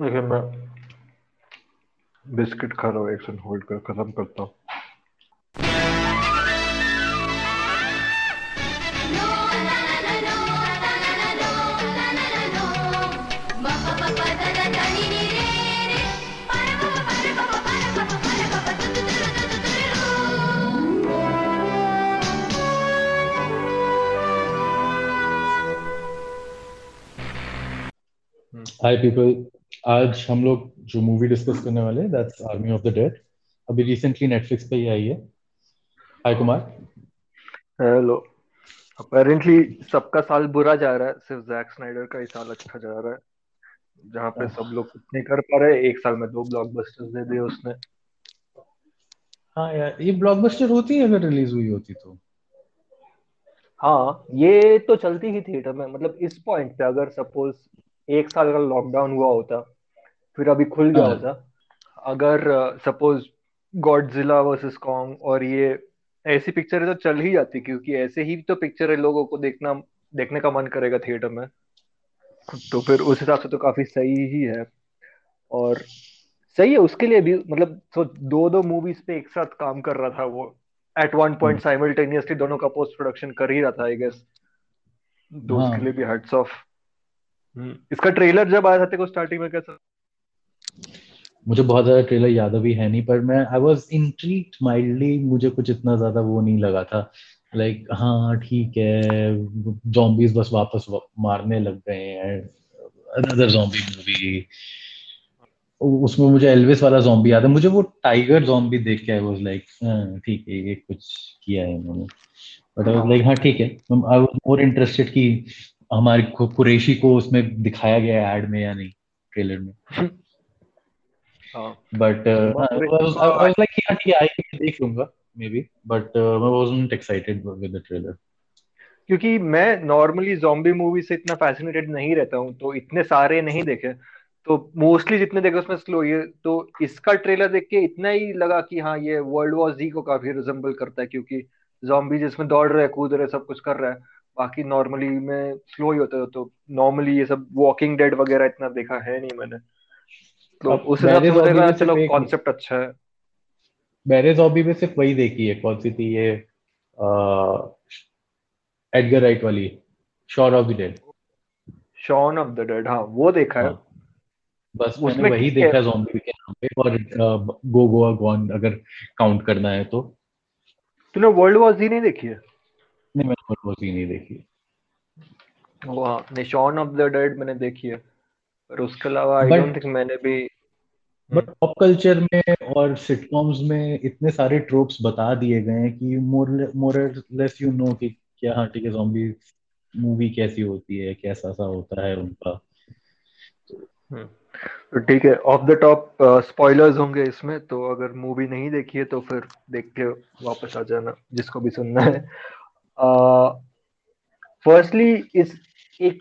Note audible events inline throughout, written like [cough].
देखिए, मैं बिस्किट खा रहा हूँ, एक सेकंड होल्ड कर, खत्म करता हूँ। हाय पीपल आज हम लोग जो मूवी डिस्कस करने वाले हैं that's army of the dead अभी रिसेंटली नेटफ्लिक्स पे ही आई है। हाय कुमार हेलो अपेरेंटली सबका साल बुरा जा रहा है सिर्फ़ जैक स्नाइडर का ही साल अच्छा जा रहा है जहाँ पे सब लोग कुछ नहीं कर पा रहे एक साल में दो ब्लॉकबस्टर्स दे दिए उसने। हाँ यार ये ब्लॉकबस्टर होती है अगर रिलीज़ हुई होती तो? हाँ ये तो चलती ही थिएटर में मतलब इस पॉइंट पे अगर सपोज़ एक साल का लॉकडाउन हुआ होता फिर अभी खुल गया हाँ। होता अगर सपोज़ गॉडजिला वर्सेस कॉन्ग और ये ऐसी पिक्चरें तो चल ही जाती क्योंकि ऐसे ही तो पिक्चर है लोगों को देखना देखने का मन करेगा थिएटर में। तो फिर उस हिसाब से तो काफ़ी सही ही है। और सही है उसके लिए भी मतलब तो दो दो मूवीज़ पे एक साथ काम कर रहा था वो। एट वन पॉइंट साइमल्टेनियसली दोनों का पोस्ट प्रोडक्शन कर ही रहा था आई गेस तो उसके लिए हाँ भी हेड्स ऑफ़ इसका ट्रेलर जब आया था तेरे को स्टार्टिंग में कैसा? मुझे बहुत ज़्यादा ट्रेलर याद अभी है नहीं पर मैं आई वाज इंट्रीग्ड माइल्डली मुझे कुछ इतना ज़्यादा वो नहीं लगा था। लाइक like, हाँ ठीक है zombies बस वापस मारने लग गए हैं। अनदर zombie मूवी उसमें मुझे एल्विस वाला zombie याद है। मुझे वो टाइगर zombie देख के आई वाज लाइक ठीक है ये कुछ किया है इन्होंने। बट आई वाज लाइक हाँ ठीक है। आई वाज मोर इंटरेस्टेड कि हमारी कुरैशी को उसमें दिखाया गया एड में या नहीं ट्रेलर में। बट लाइक ठीक है आई देख लूँगा मे बी बट मैं wasn't excited with the trailer क्योंकि मैं नॉर्मली जॉम्बी मूवी से इतना फैसिनेटेड नहीं रहता हूँ तो इतने सारे नहीं देखे। तो मोस्टली जितने देखे उसमें स्लो ये तो इसका ट्रेलर देख के इतना ही लगा कि हाँ ये वर्ल्ड वॉर जी को काफ़ी रिजेंबल करता है क्योंकि जॉम्बी जिसमें दौड़ रहे कूद रहे सब कुछ कर रहा है। बाकी नॉर्मली में स्लो ही होता है तो नॉर्मली ये सब वॉकिंग डेड वगैरह इतना देखा है नहीं मैंने। तो उस हिसाब से मुझे लगा चलो कॉन्सेप्ट अच्छा है। मैंने जॉबी में सिर्फ़ वही देखी है कौन सी थी ये एडगर राइट वाली Shaun of the dead Shaun of the dead हाँ वो देखा है। हाँ। बस मैंने उसमें वही देखा जॉम्बी के नाम पे और गो गोआ गॉन अगर काउंट करना है तो। तूने वर्ल्ड वॉर जी नहीं देखी है? नहीं मैंने वो सीन नहीं देखी। वो हाँ नहीं शॉन ऑफ़ द डेड मैंने देखी है। पर उसके अलावा आई डोंट थिंक मैंने भी बट पॉप कल्चर में और सिटकॉम्स में इतने सारे ट्रोप्स बता दिए गए हैं कि more more less you know कि क्या हाँ ठीक है जॉम्बी मूवी कैसी होती है कैसा सा होता है उनका। हम्म, तो ठीक है ऑफ़ द टॉप स्पॉयलर्स होंगे इसमें तो अगर मूवी नहीं देखी है तो फिर देख के वापस आ जाना जिसको भी सुनना है। फर्स्टली, इस एक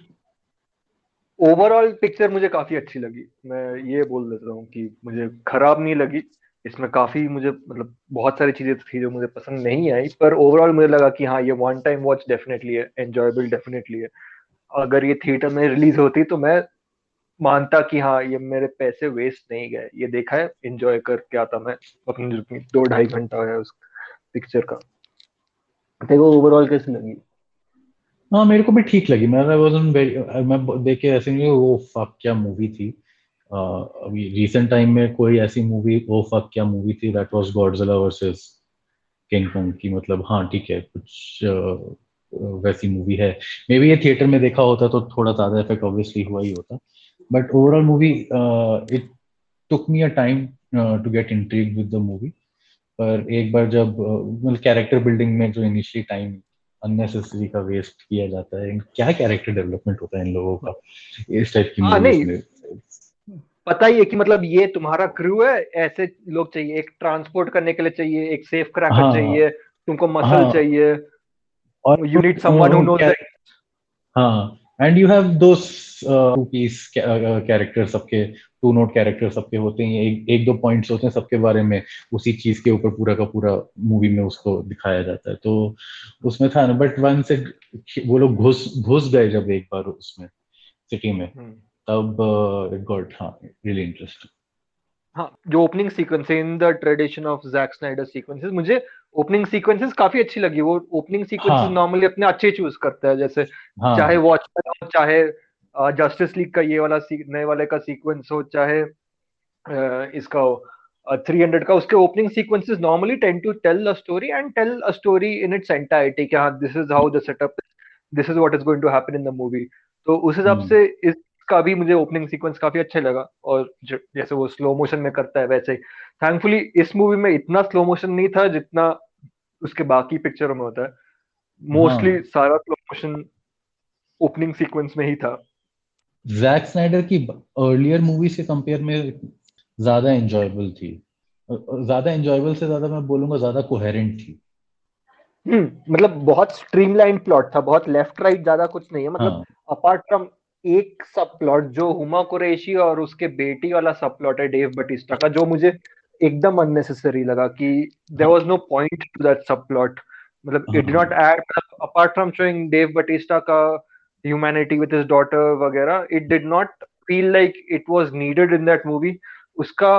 ओवरऑल पिक्चर मुझे काफ़ी अच्छी लगी। मैं ये बोल देता हूँ कि मुझे खराब नहीं लगी। इसमें काफ़ी मुझे मतलब बहुत सारी चीज़ें थी जो मुझे पसंद नहीं आई, पर ओवरऑल मुझे लगा कि हाँ ये वन टाइम वॉच डेफिनेटली है एंजॉयबल डेफिनेटली है। अगर ये थिएटर में रिलीज़ होती तो मैं मानता कि हाँ ये मेरे पैसे वेस्ट नहीं गए। ये देखा है एंजॉय करके आता मैं, अपनी दो ढाई घंटा है उस पिक्चर का। देखो ओवरऑल कैसी लगी? हाँ मेरे को भी ठीक लगी। मैं मैं देख के ऐसे नहीं वो फक क्या मूवी थी? अ, अभी रिसेंट टाइम में कोई ऐसी मूवी वो फक क्या मूवी थी? That was Godzilla versus King Kong की मतलब हाँ ठीक है कुछ अ, वैसी मूवी है। मे बी ये थिएटर में देखा होता तो थोड़ा ज़्यादा इफ़ेक्ट ऑब्वियसली हुआ ही होता। But overall movie it took me a time to get intrigue with the movie पर एक बार जब मतलब कैरेक्टर बिल्डिंग में जो इनिशियली टाइम अननेसेसरी का वेस्ट किया जाता है क्या कैरेक्टर डेवलपमेंट होता है इन लोगों का? इस टाइप की हाँ नहीं। पता ही है कि मतलब ये तुम्हारा क्रू है ऐसे लोग चाहिए एक ट्रांसपोर्ट करने के लिए चाहिए एक सेफ़ क्रैकर हाँ चाहिए तुमको मसल हाँ। चाहिए। और you need someone who knows हाँ and you have those two piece character सबके टू नोट कैरेक्टर सबके होते हैं एक एक दो पॉइंट्स होते हैं सबके बारे में उसी चीज़ के ऊपर पूरा का पूरा मूवी में उसको दिखाया जाता है। तो उसमें था ना बट वन से वो लोग घुस घुस गए जब एक बार उसमें सिटी में तब इट गॉट हाँ रियली इंटरेस्टिंग हाँ जो ओपनिंग सीक्वेंस है in the tradition of Jack Snyder sequences मुझे ओपनिंग सीक्वेंसेस काफ़ी अच्छी लगी। वो ओपनिंग सीक्वेंसेस नॉर्मली अपने अच्छे चूज़ करता है जैसे चाहे हाँ वॉचमैन हो चाहे जस्टिस लीग का ये वाला नए वाले का सीक्वेंस हो चाहे इसका हो थ्री हंड्रेड का उसके opening sequences normally tend to tell a story and tell a story in its entirety कि हाँ this is how the setup this is what is going to happen in the movie तो उस हिसाब हम्म से इसका भी मुझे ओपनिंग सीक्वेंस काफ़ी अच्छा लगा और जैसे वो स्लो मोशन में करता है वैसे ही। थैंकफुली इस मूवी में इतना स्लो मोशन नहीं था जितना उसके बाकी पिक्चरों में होता है। मोस्टली हाँ सारा स्लो मोशन ओपनिंग सीक्वेंस में ही था। जैक स्नाइडर की अर्लियर मूवी से कंपेयर में ज़्यादा एंजॉयबल थी। ज़्यादा एंजॉयबल से ज़्यादा मैं बोलूँगा ज़्यादा कोहेरेंट थी। हम्म मतलब बहुत स्ट्रीमलाइन प्लॉट था बहुत लेफ़्ट राइट ज़्यादा कुछ नहीं है मतलब हाँ। अपार्ट फ्रॉम एक सब प्लॉट जो हुमा कुरैशी और उसके बेटी वाला सब प्लॉट है डेव बटिस्टा का जो मुझे एकदम अननेसेसरी लगा कि देयर हाँ was no point to that subplot मतलब इट डिड नॉट हाँ add apart from showing Dave Bautista का ह्यूमैनिटी विद हिज डॉटर वगैरह it did not feel like it was needed in that movie उसका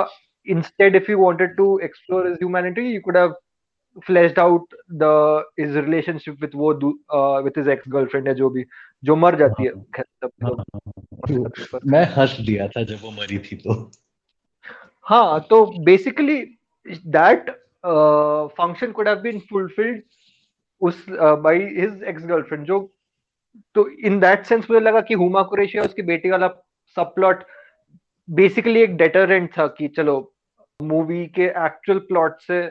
instead if you wanted to explore his humanity you could have fleshed out the his relationship with वो दू- uh, with his ex girlfriend है जो भी जो मर जाती है हाँ खैर सब हाँ लोग हाँ। मरते हैं पर मैं हंस दिया था जब वो मरी थी तो हाँ तो basically that function could have been fulfilled उस बाय हिज एक्स गर्लफ्रेंड जो तो इन दैट सेंस मुझे लगा कि हुमा कुरैशी और उसकी बेटी वाला सब प्लॉट बेसिकली एक डेटरेंट था कि चलो मूवी के एक्चुअल प्लॉट से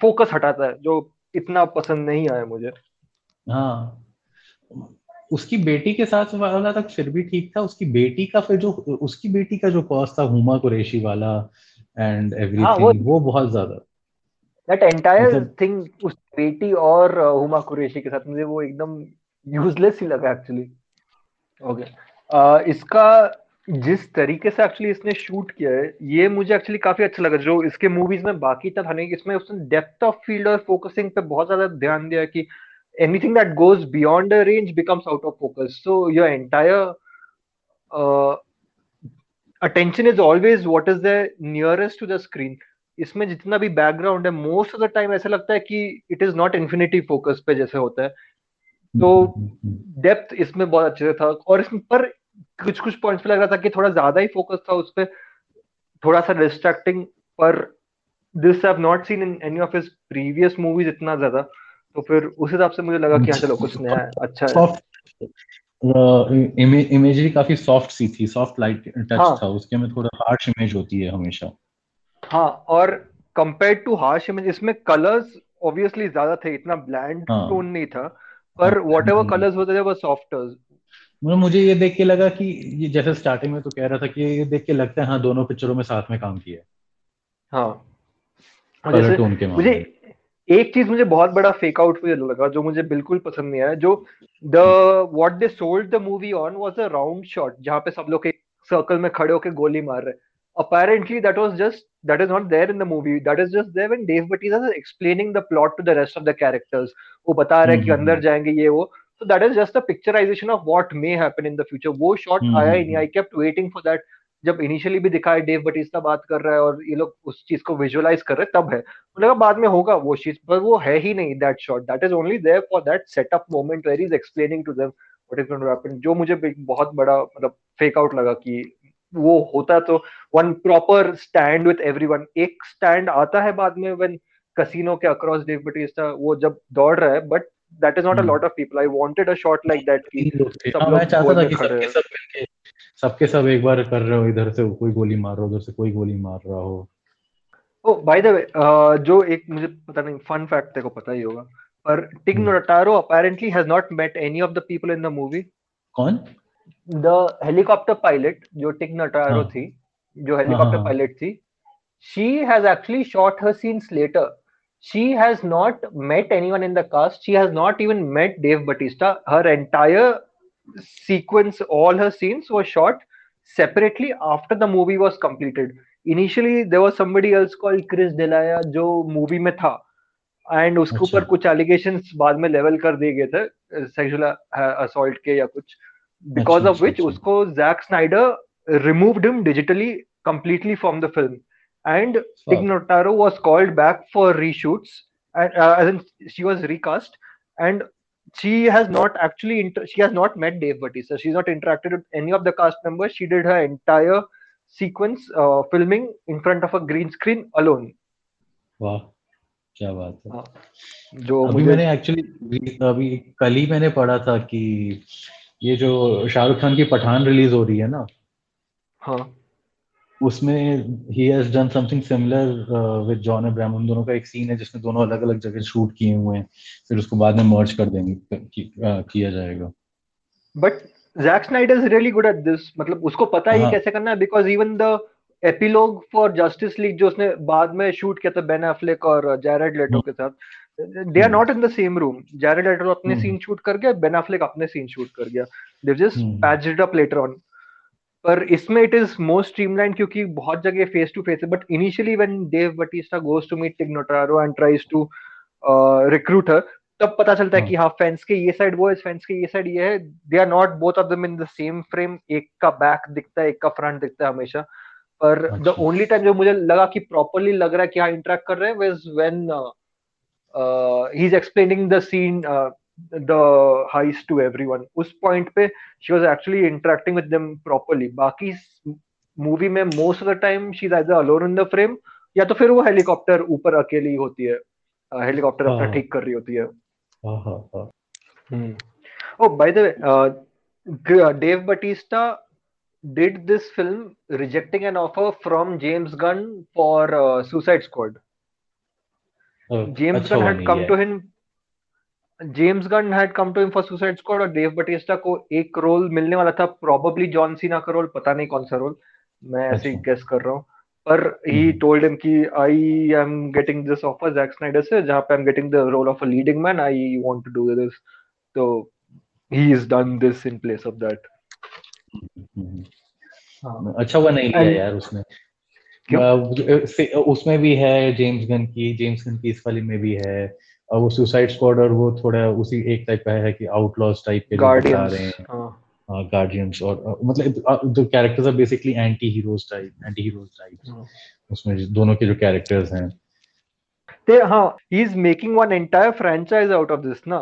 फोकस हटाता है जो इतना पसंद नहीं आया मुझे। हाँ। उसकी बेटी के साथ वाला तक फिर भी ठीक था उसकी बेटी का फिर जो उसकी बेटी का जो कॉस्ट था हुमा कुरैशी वाला एंड एवरीथिंग हाँ वो वो बहुत ज़्यादा। दैट एंटायर थिंग उस बेटी और uh, हुमा कुरेशी के साथ मुझे वो एकदम यूजलेस ही लगा एक्चुअली ओके इसका जिस तरीके से एक्चुअली इसने शूट किया है, ये मुझे एक्चुअली काफ़ी अच्छा लगा। जो इसके मूवीज़ में बाकी था नहीं, इसमें उसने डेप्थ ऑफ़ फ़ील्ड और फोकसिंग पे बहुत ज़्यादा ध्यान दिया कि anything that goes beyond range becomes out of focus so your entire attention is always is is the nearest to the screen इसमें जितना भी बैकग्राउंड है मोस्ट ऑफ़ द टाइम ऐसा लगता है कि it is not infinity focus पे जैसे होता है। तो डेप्थ इसमें बहुत अच्छे से था और इसमें पर कुछ कुछ पॉइंट्स पे लग रहा था कि थोड़ा ज़्यादा ही फोकस था उस पर थोड़ा सा डिस्ट्रैक्टिंग पर this have not seen in any of his previous movies इतना ज़्यादा। तो फिर उस हिसाब से मुझे लगा कि हाँ चलो कुछ नया है अच्छा है। इमेजरी काफ़ी सॉफ्ट सी थी सॉफ्ट लाइट टच हाँ। था उसके में थोड़ा हार्श इमेज होती है हमेशा। हाँ और कंपेयर टू हार्श इमेज इसमें कलर्स ऑब्वियसली ज़्यादा थे इतना ब्लैंड हाँ। टोन नहीं था। पर वॉट एवर कलर्स होते थे वो सॉफ्ट मतलब मुझे ये देख के लगा कि ये जैसे स्टार्टिंग में तो कह रहा था कि ये देख के लगता है हाँ दोनों पिक्चरों में साथ में काम किया हाँ। जैसे टोन के मुझे एक चीज़ मुझे बहुत बड़ा फेक आउट मुझे लगा जो मुझे बिल्कुल पसंद नहीं आया जो the what they sold the movie on was a round shot जहाँ पे सब लोग एक सर्कल में खड़े होकर गोली मार रहे। Apparently that was just that is not there in the movie that is just there when Dave Bautista is explaining the plot to the rest of the characters वो बता रहा है कि अंदर जाएँगे ये वो so that is just a picturization of what may happen in the future वो shot आया ही नहीं I kept waiting for that जब इनिशियली भी दिखाया डेव बटिस्ता बात कर रहा है और ये लोग उस चीज़ को विजुअलाइज कर रहे हैं तब है मुझे लगा बाद में होगा वो चीज़ पर वो है ही नहीं that shot that is only there for that setup moment where is explaining to them what is going to happen जो मुझे बहुत बड़ा मतलब फेक आउट लगा कि वो होता तो one proper stand with everyone एक स्टैंड आता है बाद में व्हेन कसिनो के अक्रॉस डेव बटिस्टा वो जब दौड़ रहा है but that is not a lot of people I wanted a shot like that कि सब हाँ, मैं चाहता था कि सबके सब मिलके सबके सब एक बार कर रहे हो इधर से कोई गोली मार रहा हो उधर से कोई गोली मार रहा हो। ओ बाय द वे जो एक मुझे पता नहीं फन फैक्ट तेरे को पता ही होगा पर Tig Notaro apparently has not met any of the people in the movie कौन? द हेलीकॉप्टर पायलट जो टिग नोटारो थी जो हेलीकॉप्टर पायलट थी she has actually shot her scenes later she has not met anyone in the cast she has not even met dave batista her entire sequence all her scenes were shot separately after the movie was completed initially there was somebody else called chris delia जो movie में था and उसके ऊपर कुछ allegation बाद में level कर दिए गए थे सेक्सुअल असॉल्ट के या कुछ बिकॉज़ ऑफ़ विच उसको Jack Snyder removed him digitally completely from the film and Tig Notaro was called back for reshoots and uh, as in she was recast and she has not actually inter- she has not met Dave Bautista. She's not interacted with any of the cast members. She did her entire sequence uh, filming in front of a green screen alone. वाह क्या बात है हाँ, जो अभी मैंने actually अभी कल ही मैंने पढ़ा था कि ये जो शाहरुख खान की पठान रिलीज़ हो रही है ना हाँ। उसमें ही has done something similar with John Abraham उन दोनों का एक सीन है जिसमें दोनों अलग अलग जगह शूट किए हुए हैं। फिर उसको बाद में मर्ज कर देंगे कि, uh, किया जाएगा। But Jack Snyder is really good at this मतलब उसको पता है हाँ। कैसे करना है because even the epilogue for Justice League जो उसने बाद में शूट किया था बेन एफ्लेक और जैरेड लेटो हम्म। के साथ they are not in the same room Jared Leto अपने। सीन शूट कर गया बेन एफ्लेक अपने सीन शूट कर गया। They just hmm. Patched up later on पर इसमें इट इज़ मोर स्ट्रीमलाइन क्योंकि बहुत जगह फेस टू फेस है but initially when Dave Bautista goes to meet Tig Notaro and tries to recruit her तब पता चलता है कि हाँ फेंस के ये साइड वो है फेंस के ये साइड ये है। They are not both of them in the same frame एक का बैक दिखता है एक का फ्रंट दिखता है हमेशा। पर द। ओनली टाइम जो मुझे लगा कि प्रॉपरली लग रहा है कि हाँ इंटरेक्ट कर रहे हैं was when He is explaining the scene the heist to everyone उस पॉइंट पे she was actually interacting with them properly बाकी मूवी में most of the time she is either alone in the frame या तो फिर वो helicopter ऊपर अकेली होती है हेलीकॉप्टर अपना हाँ। ठीक कर रही होती है हाँ हाँ हाँ Oh, by the way, uh, G- uh, Dave Batista did this film rejecting an offer from James Gunn for uh, Suicide Squad. James अच्छा Gunn had come to him. James Gunn had come to him for Suicide Squad और Dave Batista को एक role मिलने वाला था probably John Cena का role पता नहीं कौन सा रोल मैं ऐसे ही अच्छा। गेस कर रहा हूँ पर ही। टोल्ड हिम कि I am getting this offer Jack Snyder से जहाँ पे I am getting the role of a leading man I want to do this तो he has done this in place of that हम्म। हाँ अच्छा हुआ नहीं लिया यार उसने क्यों? उसमें भी है जेम्स गन की जेम्स गन की इस वाली में भी है। और वो सुसाइड स्क्वाड और वो थोड़ा उसी एक टाइप का है कि आउटलॉस टाइप के जो बता रहे हैं। हाँ। गार्डियंस और मतलब the characters are basically anti heroes type anti heroes type हाँ। उसमें दोनों के जो कैरेक्टर्स हैं। ते हाँ he is making one entire franchise out of this ना?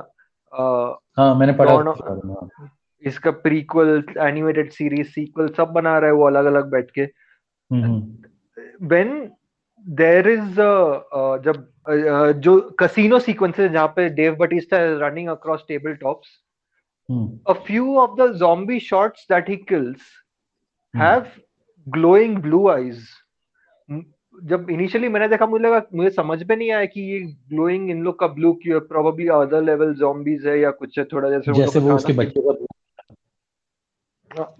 हाँ मैंने पढ़ा हाँ। इसका प्रीक्वल एनिमेटेड सीरीज़ सीक्वल सब बना रहा है वो अलग अलग बैठ के। हम्म, हम्म, when there is a, uh, जब uh, जो कसिनो सीक्वेंसेस जहाँ पे Dave Bautista is running across table tops हम्म, a few of the zombie shots that he kills हम्म। have glowing blue eyes. जब इनिशियली मैंने देखा मुझे लगा मुझे समझ में नहीं आया कि ये ग्लोइंग इन लोग का ब्लू क्यों प्रोबेबली अदर लेवल जॉम्बीज है या कुछ है थोड़ा जैसे जैसे वो उसके बच्चे का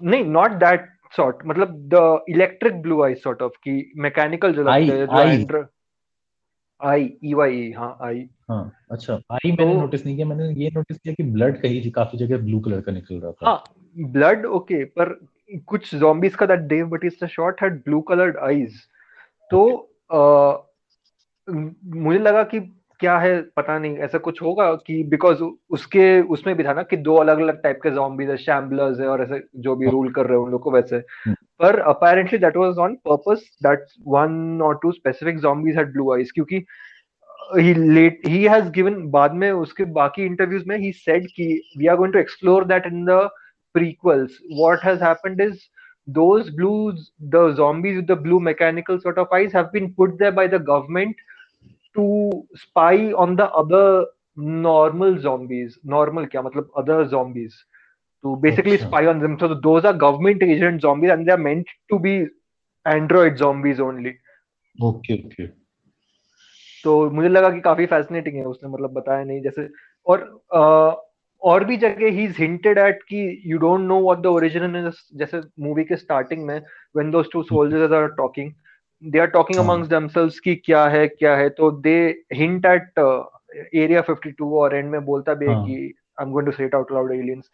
नहीं नॉट दैट सॉर्ट मतलब the electric blue eye sort of कि मैकेनिकल जो लगते हैं जो. एंड्र आई ई वाई हाँ आई हाँ अच्छा आई मैंने तो- नोटिस नहीं किया मैंने ये नोटिस किया कि ब्लड कहीं काफ़ी जगह ब्लू कलर का निकल रहा था। हाँ ब्लड ओके पर कुछ zombies का that Dave Bautista shot had blue coloured eyes तो मुझे लगा कि क्या है पता नहीं ऐसा कुछ होगा कि बिकॉज़ उसके उसमें भी था ना कि दो अलग अलग टाइप के जॉम्बीज है शैम्बलर्स है और ऐसे जो भी रूल कर रहे हैं उन लोग को वैसे। हम्म। पर apparently that was on purpose that one और two specific zombies had blue eyes क्योंकि he late he has given बाद में उसके बाकी इंटरव्यूज़ में ही सेड कि we are going to explore that in the prequels what has happened is those blues the zombies with the blue mechanical sort of eyes have been put there by the government to spy on the other normal zombies normal क्या मतलब other zombies to basically अच्छा। spy on them so those are government agent zombies and they are meant to be android zombies only okay okay तो मुझे लगा कि काफ़ी fascinating है उसने मतलब बताया नहीं जैसे और अ, और भी जगह ही इज़ हिंटेड एट कि you don't know what the original जैसे मूवी के स्टार्टिंग में when those two soldiers are talking they are talking हाँ। अमंग्स देमसेल्व्स कि क्या है क्या है तो दे हिंट एट एरिया 52 और एंड में बोलता भी है हाँ। कि I am going to say it out loud aliens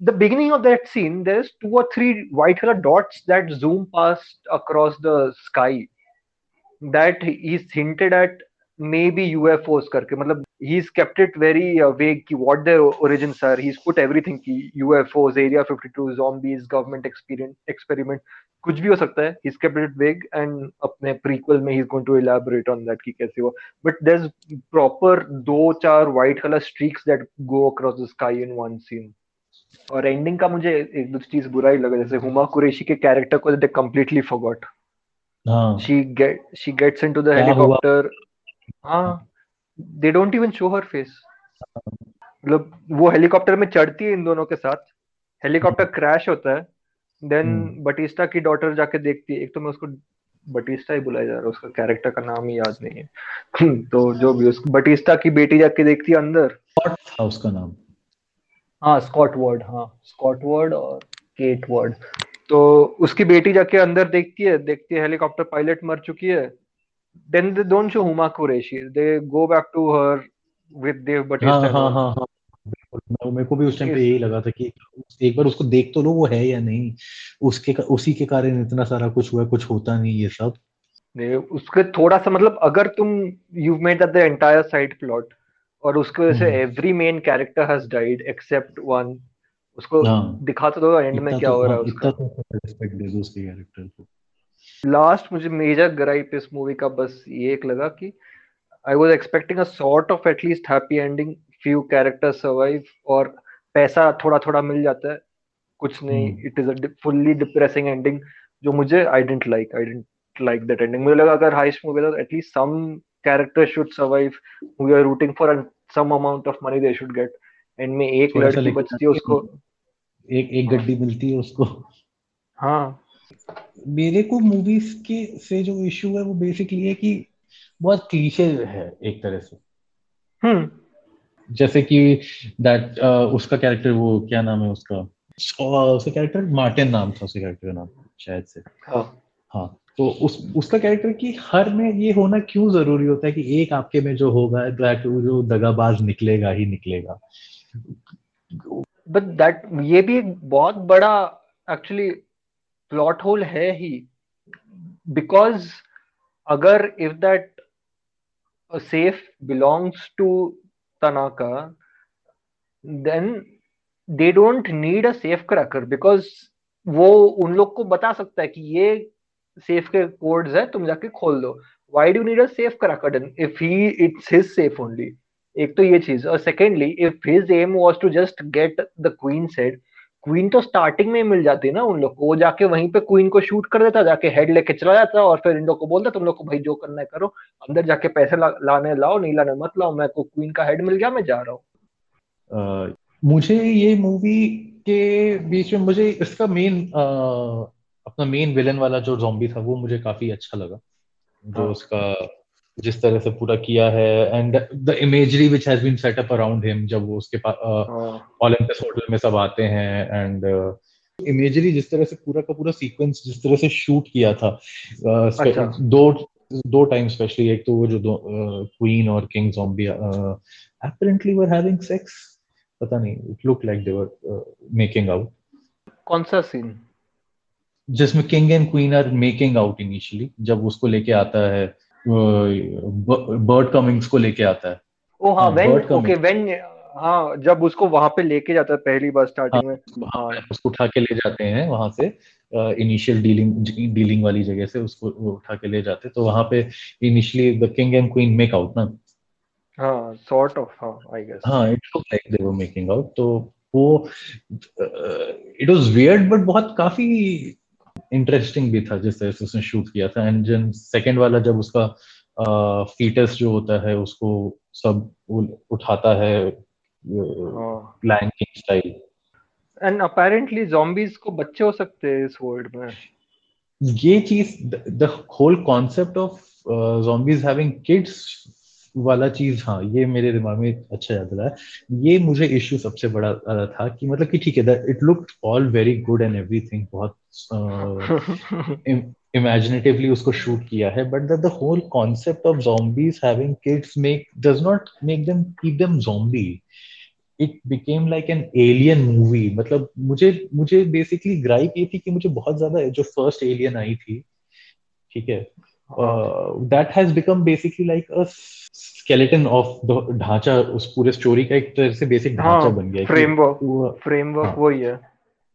the beginning of that scene there's two or three white color dots that zoom past across the sky that he's hinted at maybe UFOs करके मतलब he's kept it very uh, vague कि what their origins are he's put everything कि UFOs area 52 zombies government experiment experiment कुछ भी हो सकता है। He's kept it vague and अपने prequel में he's going to elaborate on that कि कैसे हुआ। But there's proper दो चार white color streaks that go across the sky in one scene और एंडिंग का मुझे एक दो चीज़ बुरा ही लगा जैसे हुमा कुरैशी के कैरेक्टर को दे कंप्लीटली फॉरगॉट हाँ। She get she gets into the helicopter हाँ। They don't even show her face मतलब वो हेलीकॉप्टर में चढ़ती है इन दोनों के साथ। हेलीकॉप्टर क्रैश होता है। देन। बटिस्टा की डॉटर जाके देखती है। एक तो मैं उसको बटिस्टा ही बुलाया जा रहा है उसका कैरेक्टर का नाम ही याद नहीं है। [laughs] तो जो भी उस बटिस्टा की बेटी जाके देखती है अंदर। था उसका नाम। हाँ स्कॉट वर्ड हाँ। स्कॉट वर्ड और केट वर्ड तो उसकी बेटी जाके अंदर देखती है देखती है हेलीकॉप्टर पायलट मर चुकी है। Then they don't show Huma Qureshi they go back to her with Dave हाँ बटिस्टा मैं- मेरे को भी उस टाइम पे यही लगा था कि एक बार उसको देख तो लो वो है या नहीं। उसके उसी के कारण इतना सारा कुछ हुआ कुछ होता नहीं ये सब। ने उसके थोड़ा सा मतलब अगर तुम you made the entire side plot और उसकी वजह से। Every main character has died except one उसको हाँ। दिखा तो दो एंड में क्या तो हो रहा हाँ है उसका। तो रिस्पेक्ट दे दो उसके कैरेक्टर को। लास्ट मुझे मेजर ग्राइप इस मूवी का बस ये एक लगा कि I was expecting a sort of at least happy ending few characters survive और पैसा थोड़ा थोड़ा मिल जाता है। कुछ नहीं it is a fully depressing ending जो मुझे I didn't like I didn't like that ending मुझे लगा अगर हाइस्ट मूवी था at least some character should survive we are rooting for some amount of money they should get end में एक लड़की बचती है उसको। एक एक गड्डी मिलती है उसको। हाँ। मेरे को मूवीज़ के से जो इशू है वो बेसिकली है कि बहुत क्लीशे है एक तरह से। हम्म। जैसे कि दैट उसका कैरेक्टर वो क्या नाम है उसका? उसका कैरेक्टर मार्टिन नाम था उसके कैरेक्टर का नाम शायद से। हाँ। हाँ तो उस उसका कैरेक्टर की हर में ये होना क्यों ज़रूरी होता है कि एक आपके में जो होगा दैट जो दगाबाज निकलेगा ही निकलेगा। बट दैट ये भी एक बहुत बड़ा एक्चुअली प्लॉट होल है ही। बिकॉज़ अगर if that safe belongs to Tanaka then they don't need a safe cracker because वो उन लोग को बता सकता है कि ये सेफ़ के कोड्स है, तुम जाके खोल दो। Why do need a safe cracker if he its his safe only एक तो ये चीज़। और secondly if his aim was to just get the queen said queen तो स्टार्टिंग में ही मिल जाती है ना उन लोग को। वो जाके वहीं पे क्वीन को शूट कर देता जाके हेड लेके चला जाता और फिर इन लोग को बोलता तुम लोग को भाई जो करना है करो। अंदर जाके पैसे ला, लाने लाओ नहीं लाने मत लाओ। मैं को क्वीन का हेड मिल गया मैं जा रहा हूँ। मुझे ये मूवी के बीच में मुझे इसका मेन अपना मेन विलन वाला जो जॉम्बी था वो मुझे काफ़ी अच्छा लगा। जो हाँ। उसका जिस तरह से पूरा किया है and the imagery which has been set up around him जब वो उसके पास हाँ। ओलंपस होटल में सब आते हैं एंड इमेजरी जिस तरह से पूरा का पूरा सीक्वेंस जिस तरह से शूट किया था अच्छा। दो दो टाइम स्पेशली एक तो वो जो क्वीन और king zombie apparently were having sex पता नहीं it looked like they were uh, making out कौन सा सीन जिसमें king and queen are making out initially जब उसको लेके आता है बर्ड कमिंग्स को लेके आता है। ओ हाँ हाँ व्हेन ओके व्हेन हाँ जब उसको वहाँ पे लेके जाता है पहली बार स्टार्टिंग हाँ में। वहाँ हाँ उसको उठा के ले जाते हैं वहाँ से इनिशियल डीलिंग डीलिंग वाली जगह से उसको उठा के ले जाते हैं तो वहाँ पे initially the king and queen make out ना। हाँ सॉर्ट ऑफ़ हाँ आई गेस हाँ it look like they were making out तो वो इट वाज वियर्ड बट बहुत काफ़ी इंटरेस्टिंग भी था जिस तरह से उसने शूट किया था. एंड जन सेकंड वाला जब उसका फीटस जो होता है उसको सब उठाता है हाँ। Lion King style and apparently zombies को बच्चे हो सकते हैं इस वर्ल्ड में। ये चीज़ the whole concept of zombies having kids वाला चीज़ हाँ ये मेरे दिमाग में अच्छा याद रहा है ये मुझे इश्यू सबसे बड़ा था कि मतलब कि ठीक है it look all very good and everything बहुत इमेजिनेटिवली [laughs] उसको शूट किया है but the whole concept of zombies having kids make does not make them keep them zombie. It became like an alien movie मतलब मुझे मुझे basically gripe ये थी कि मुझे बहुत ज़्यादा जो फ़र्स्ट एलियन आई थी ठीक है that has become basically like a skeleton of the ढांचा उस पूरे स्टोरी का एक तरह से बेसिक ढांचा हाँ बन गया है फ्रेमवर्क फ्रेमवर्क हाँ। वही है।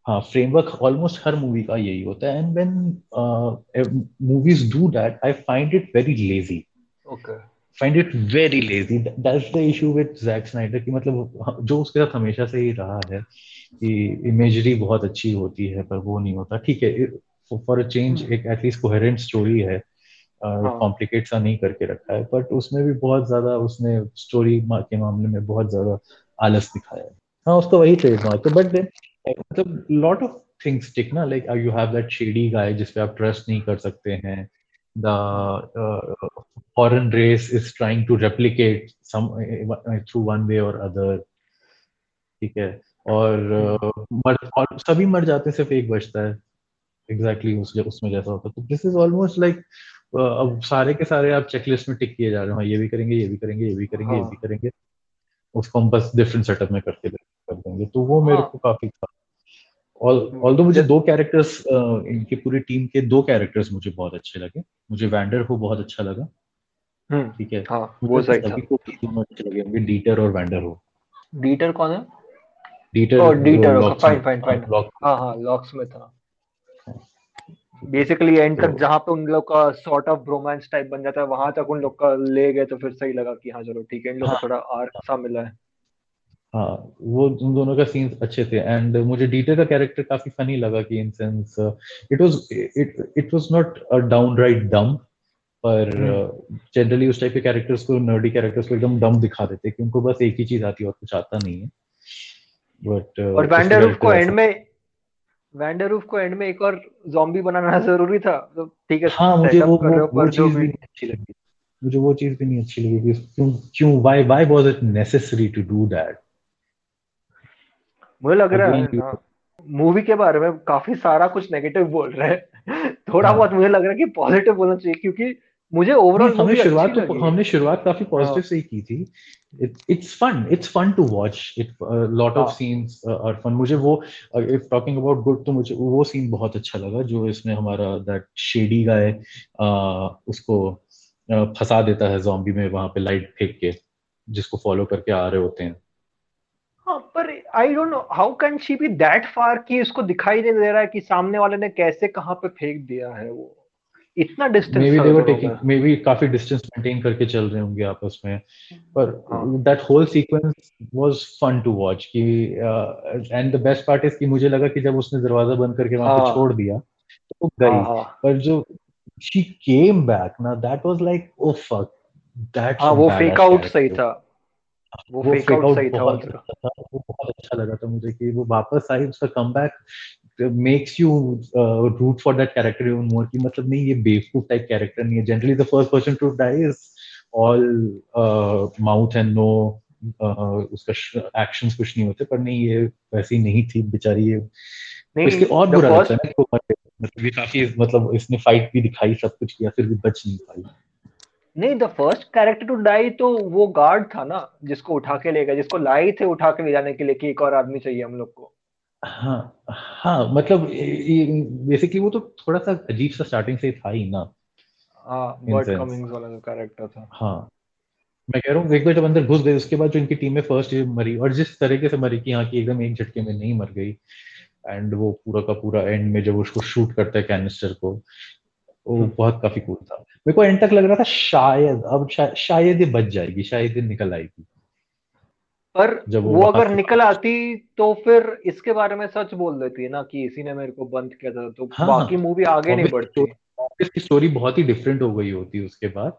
हाँ फ्रेमवर्क ऑलमोस्ट हर मूवी का यही होता है। And when movies do that I find it very lazy okay find it very lazy that's the issue with Zack Snyder कि मतलब जो उसके साथ हमेशा से ही रहा है कि इमेजरी बहुत अच्छी होती है पर वो नहीं होता। ठीक है फॉर अ चेंज एक एटलीस्ट कोहेरेंट स्टोरी है। कॉम्प्लिकेट uh, सा नहीं करके रखा है बट उसमें भी बहुत ज़्यादा उसने स्टोरी के मामले में बहुत ज़्यादा आलस दिखाया है। हाँ उसका वही ट्रेडमार्क है बट देन मतलब लॉट ऑफ़ थिंग्स टिक ना? Like you have that shady guy जिस पे आप ट्रस्ट नहीं कर सकते हैं। The foreign race is trying to replicate some through one way और अदर ठीक है? और uh, मर और सभी मर जाते सिर्फ़ एक बचता है। एग्जैक्टली exactly उस उसमें जैसा होता है। तो दिस इज़ ऑलमोस्ट लाइक अब सारे के सारे आप चेकलिस्ट में टिक किए जा रहे हो। हाँ, ये भी करेंगे ये भी करेंगे ये भी करेंगे हाँ. ये भी करेंगे। उसको हम बस डिफरेंट सेटअप में करके कर देंगे। तो वो मेरे हाँ. को काफ़ी था। ऑल दो मुझे दो कैरेक्टर्स इनकी पूरी टीम के दो कैरेक्टर्स मुझे बहुत अच्छे लगे। मुझे वैंडर को बहुत अच्छा लगा। हम्म, ठीक है? हाँ, वो सही था। को तीनों अच्छे लगे होंगे। डीटर और वैंडर हो। डीटर कौन है? डीटर और डीटर फाइन फाइन फाइन हाँ हाँ लॉक्स में था। बेसिकली एंड तक तो जहाँ पे उन लोग का सॉर्ट ऑफ़ ब्रोमांस टाइप बन जाता है वहाँ तक उन लोग का ले गए तो फिर सही लगा कि हाँ चलो ठीक है इन लोग हाँ, को थोड़ा आर्क सा मिला है। हाँ वो उन दोनों का सीन्स अच्छे थे एंड मुझे डीटर का कैरेक्टर काफ़ी फनी लगा कि in sense it was it it was not a downright dumb पर जनरली हम्म। uh, उस टाइप के कैरेक्टर्स को नर्डी कैरेक्टर्स को एकदम डम दिखा देते कि उनको बस एक ही चीज़ आती है और कुछ आता नहीं है। बट uh, और वैंडरवुल्फ को एंड में वैंडरवुल्फ को एंड में एक और ज़ॉम्बी बनाना ज़रूरी था तो ठीक है हाँ मुझे वो वो, वो चीज़ भी नहीं अच्छी लगी। मुझे वो चीज़ भी नहीं अच्छी लगी क्यों क्यों why why was it necessary to do that मुझे लग रहा है मूवी के बारे में काफ़ी सारा कुछ नेगेटिव बोल रहे हैं। [laughs] थोड़ा हाँ। बहुत मुझे लग रहा है कि पॉजिटिव बोलना चाहिए क्योंकि मुझे ओवरऑल हमने शुरुआत तो हमने शुरुआत काफ़ी पॉजिटिव हाँ। से ही की थी। It's fun it's fun to watch it lot of scenes are fun मुझे वो इफ़ टॉकिंग अबाउट गुड तो मुझे वो सीन बहुत अच्छा लगा जो इसमें हमारा दैट शेडी गाय उसको uh, फंसा देता है जॉम्बी में वहाँ पे लाइट फेंक के जिसको फॉलो करके आ रहे होते हैं। हाँ पर I don't know how can she be that far कि उसको दिखाई नहीं दे रहा है कि सामने वाले ने कैसे कहाँ पे फेंक दिया है वो? इतना distance maybe they were taking maybe काफ़ी डिस्टेंस मेंटेन करके चल रहे होंगे आपस में। पर that whole sequence was fun to watch कि and the best part is कि मुझे लगा कि जब उसने दरवाज़ा बंद करके वहाँ पे हाँ। छोड़ दिया तो गई। हाँ, हाँ। पर जो शी केम बैक ना that was like oh fuck that हाँ वो फेक आउट सही था। वो, वो फेक आउट सही था वो बहुत अच्छा लगा था मुझे कि वो वापस आई उसका comeback makes you root for that character even more कि मतलब नहीं ये बेवकूफ़ टाइप कैरेक्टर नहीं है। Generally the first person to die is all mouth and no उसका एक्शंस कुछ नहीं होते पर नहीं ये वैसी नहीं थी बेचारी ये नहीं, इसके और बुरा लगता है मतलब ये काफ़ी मतलब इसने फाइट भी दिखाई सब कुछ किया फिर भी बच नहीं पाई। नहीं the first character to die तो वो गार्ड था ना जिसको उठा के ले गए जिसको लाई थे उठा के ले जाने के लिए कि एक और आदमी चाहिए हम लोग को। हाँ हाँ मतलब बेसिकली वो तो थोड़ा सा अजीब सा स्टार्टिंग से था ही ना हाँ कमिंग्स वाला जो कैरेक्टर था। हाँ। मैं कह रहा हूँ एक बार जब अंदर घुस गए उसके बाद जो इनकी टीम में फ़र्स्ट मरी और जिस तरीके से मरी कि यहाँ की एकदम एक झटके में नहीं मर गई एंड वो पूरा का पूरा एंड में जब उसको शूट करता है कैनिस्टर को वो हम्म। बहुत काफ़ी कूल था। मेरे को एंड तक लग रहा था शायद अब शा, शायद ये बच जाएगी शायद ये निकल आएगी। पर जब वो, वो अगर निकल आती तो फिर इसके बारे में सच बोल देती है ना कि इसी ने मेरे को बंद किया था तो हाँ, बाकी मूवी आगे नहीं बढ़ती। इसकी स्टोरी बहुत ही डिफरेंट हो गई होती उसके बाद।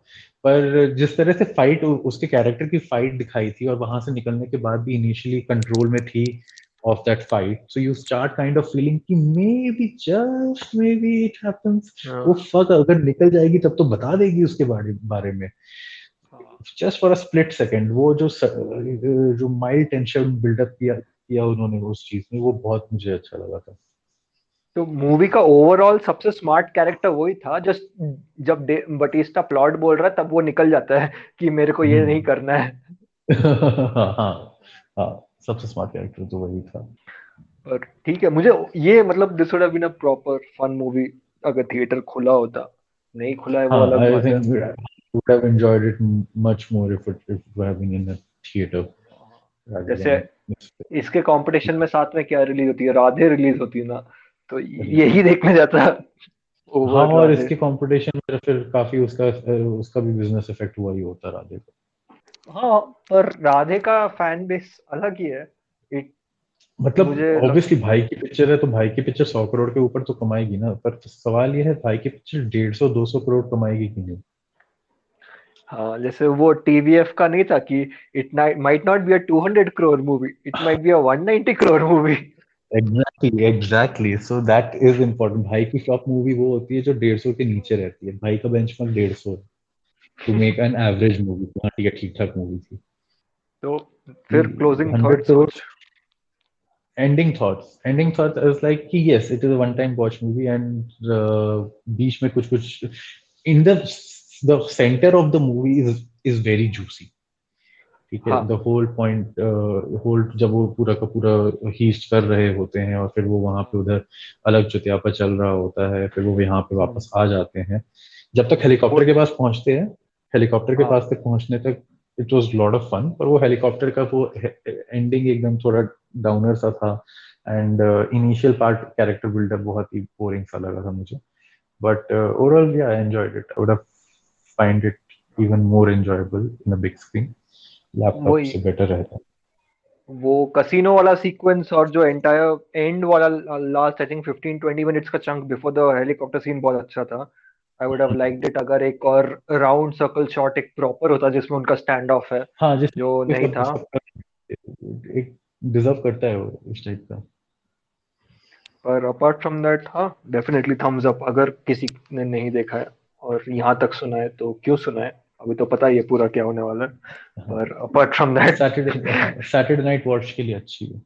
पर जिस तरह से फाइट उसके कैरेक्टर की फाइट दिखाई थी और वहाँ से निकलने के बाद भी इनिशियली कंट्रोल में थी of that fight so you start kind of feeling कि maybe just maybe it happens हाँ. वो fuck अगर निकल जाएगी तब तो बता देगी उसके बारे बारे में। Just for a split second वो जो जो माइल्ड टेंशन बिल्डअप किया किया उन्होंने उस चीज़ में वो बहुत मुझे अच्छा लगा था। तो मूवी का ओवरऑल सबसे स्मार्ट कैरेक्टर वही था जस्ट जब बटिस्टा प्लॉट बोल रहा है तब वो निकल जाता है कि मेरे को ये नहीं करना है। [laughs] हाँ हाँ सबसे स्मार्ट कैरेक्टर तो वही था। पर ठीक है मुझे ये मतलब this would have been a proper fun movie अगर थिएटर खुला होता। नहीं खुला है वो अलग I think would have enjoyed it much more if it if it have been in a theater जैसे इसके कंपटीशन में साथ में क्या रिलीज़ होती है? राधे रिलीज़ होती है ना? तो यही देखने जाता हाँ। और इसके कंपटीशन में फिर काफ़ी उसका उसका भी बिज़नेस इफ़ेक्ट हुआ ही होता राधे का। हाँ पर राधे का फ़ैन बेस अलग ही है। इट मतलब ऑब्वियसली भाई की पिक्चर है तो भाई की पिक्चर सौ करोड़ के ऊपर तो कमाएगी ना। पर सवाल ये है भाई की पिक्चर डेढ़ सौ दो सौ करोड़ कमाएगी कि नहीं? हाँ जैसे वो टीवीएफ का नहीं था कि it might not be a 200 crore movie it might be a 190 crore movie exactly exactly so that is important भाई की टॉप मूवी वो होती है जो डेढ़ सौ के नीचे रहती है। भाई का बेंचमार्क डेढ़ सौ to make an average movie हाँ ठीक है ठीक ठाक मूवी थी। तो फिर closing thoughts ending thoughts. Ending thoughts is like yes it is a one time watch movie and uh, बीच में कुछ कुछ इन the the center of the movie is is very juicy. ठीक है? द होल पॉइंट होल जब वो पूरा का पूरा हीस्ट कर रहे होते हैं और फिर वो वहाँ पे उधर अलग चुतियापा चल रहा होता है फिर वो यहाँ पे वापस आ जाते हैं। जब तक हेलीकॉप्टर के पास पहुँचते हैं हेलीकॉप्टर के हाँ। पास तक पहुँचने तक it was lot of fun पर वो हेलीकॉप्टर का वो एंडिंग एकदम थोड़ा डाउनर सा था and initial part character buildup बहुत ही बोरिंग सा लगा था मुझे। But overall I enjoyed it I would have find it even more enjoyable in a big screen laptop से बेटर रहता वो कसिनो वाला सीक्वेंस और जो एंटायर एंड वाला लास्ट आई थिंक 15 20 मिनट्स का chunk before the helicopter scene बहुत अच्छा था। I would have liked it अगर एक और राउंड सर्कल शॉट एक प्रॉपर होता जिसमें उनका स्टैंड ऑफ़ है हाँ, जो नहीं था। एक डिजर्व करता है वो इस टाइप का। पर अपार्ट फ्रॉम दैट हाँ डेफिनेटली थम्स अप अगर किसी ने नहीं देखा है। और यहाँ तक सुना है तो क्यों सुना है? अभी तो पता ही है पूरा क्या होने वाला है। और पर apart from that Saturday Saturday night watch के लिए अच्छी है।